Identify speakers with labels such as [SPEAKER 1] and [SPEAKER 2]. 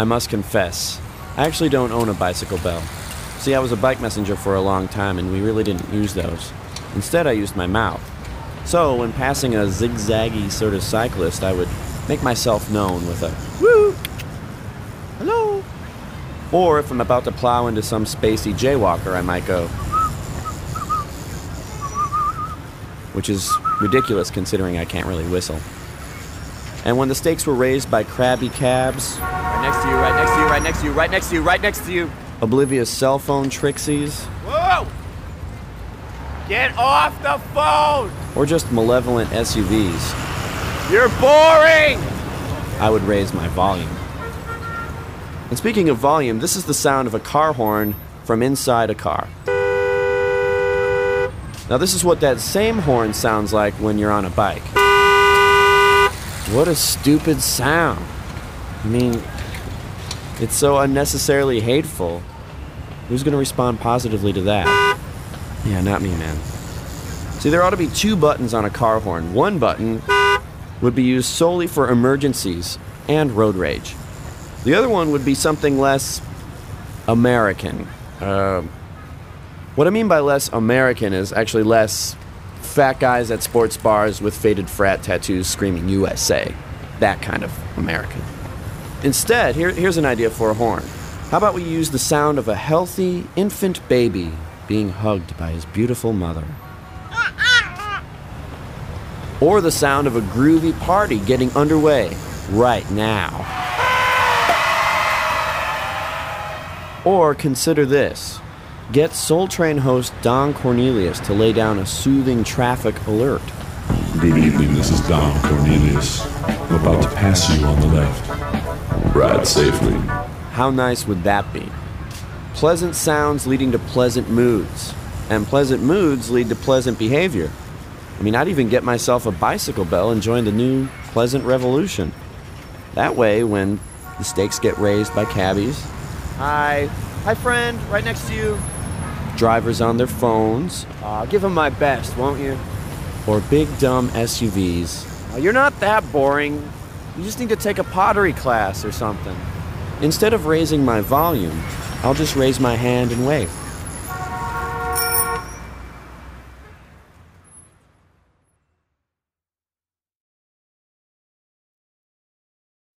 [SPEAKER 1] I must confess, I actually don't own a bicycle bell. See, I was a bike messenger for a long time and we really didn't use those. Instead, I used my mouth. So, when passing a zigzaggy sort of cyclist, I would make myself known with a woo! Hello! Or if I'm about to plow into some spacey jaywalker, I might go, which is ridiculous considering I can't really whistle. And when the stakes were raised by crabby cabs,
[SPEAKER 2] Right next to you, right next to you, right next to you, right next to you, right next to you.
[SPEAKER 1] oblivious cell phone trixies,
[SPEAKER 2] Whoa! Get off the phone!
[SPEAKER 1] or just malevolent SUVs,
[SPEAKER 2] You're boring!
[SPEAKER 1] I would raise my volume. And speaking of volume, this is the sound of a car horn from inside a car. Now, this is what that same horn sounds like when you're on a bike. What a stupid sound. I mean, it's so unnecessarily hateful. Who's going to respond positively to that? Yeah, not me, man. See, there ought to be two buttons on a car horn. One button would be used solely for emergencies and road rage. The other one would be something less American. Uh, what I mean by less American is actually less fat guys at sports bars with faded frat tattoos screaming USA. That kind of American. Instead, here, here's an idea for a horn. How about we use the sound of a healthy infant baby being hugged by his beautiful mother? Or the sound of a groovy party getting underway right now. Or consider this get Soul Train host Don Cornelius to lay down a soothing traffic alert.
[SPEAKER 3] Good evening, this is Don Cornelius. I'm about to pass you on the left. Ride safely.
[SPEAKER 1] How nice would that be? Pleasant sounds leading to pleasant moods, and pleasant moods lead to pleasant behavior. I mean, I'd even get myself a bicycle bell and join the new Pleasant Revolution. That way, when the stakes get raised by cabbies,
[SPEAKER 2] Hi. Hi, friend. Right next to you.
[SPEAKER 1] drivers on their phones,
[SPEAKER 2] Aw, give them my best, won't you?
[SPEAKER 1] or big dumb SUVs,
[SPEAKER 2] Aw, you're not that boring. You just need to take a pottery class or something.
[SPEAKER 1] instead of raising my volume, I'll just raise my hand and wave.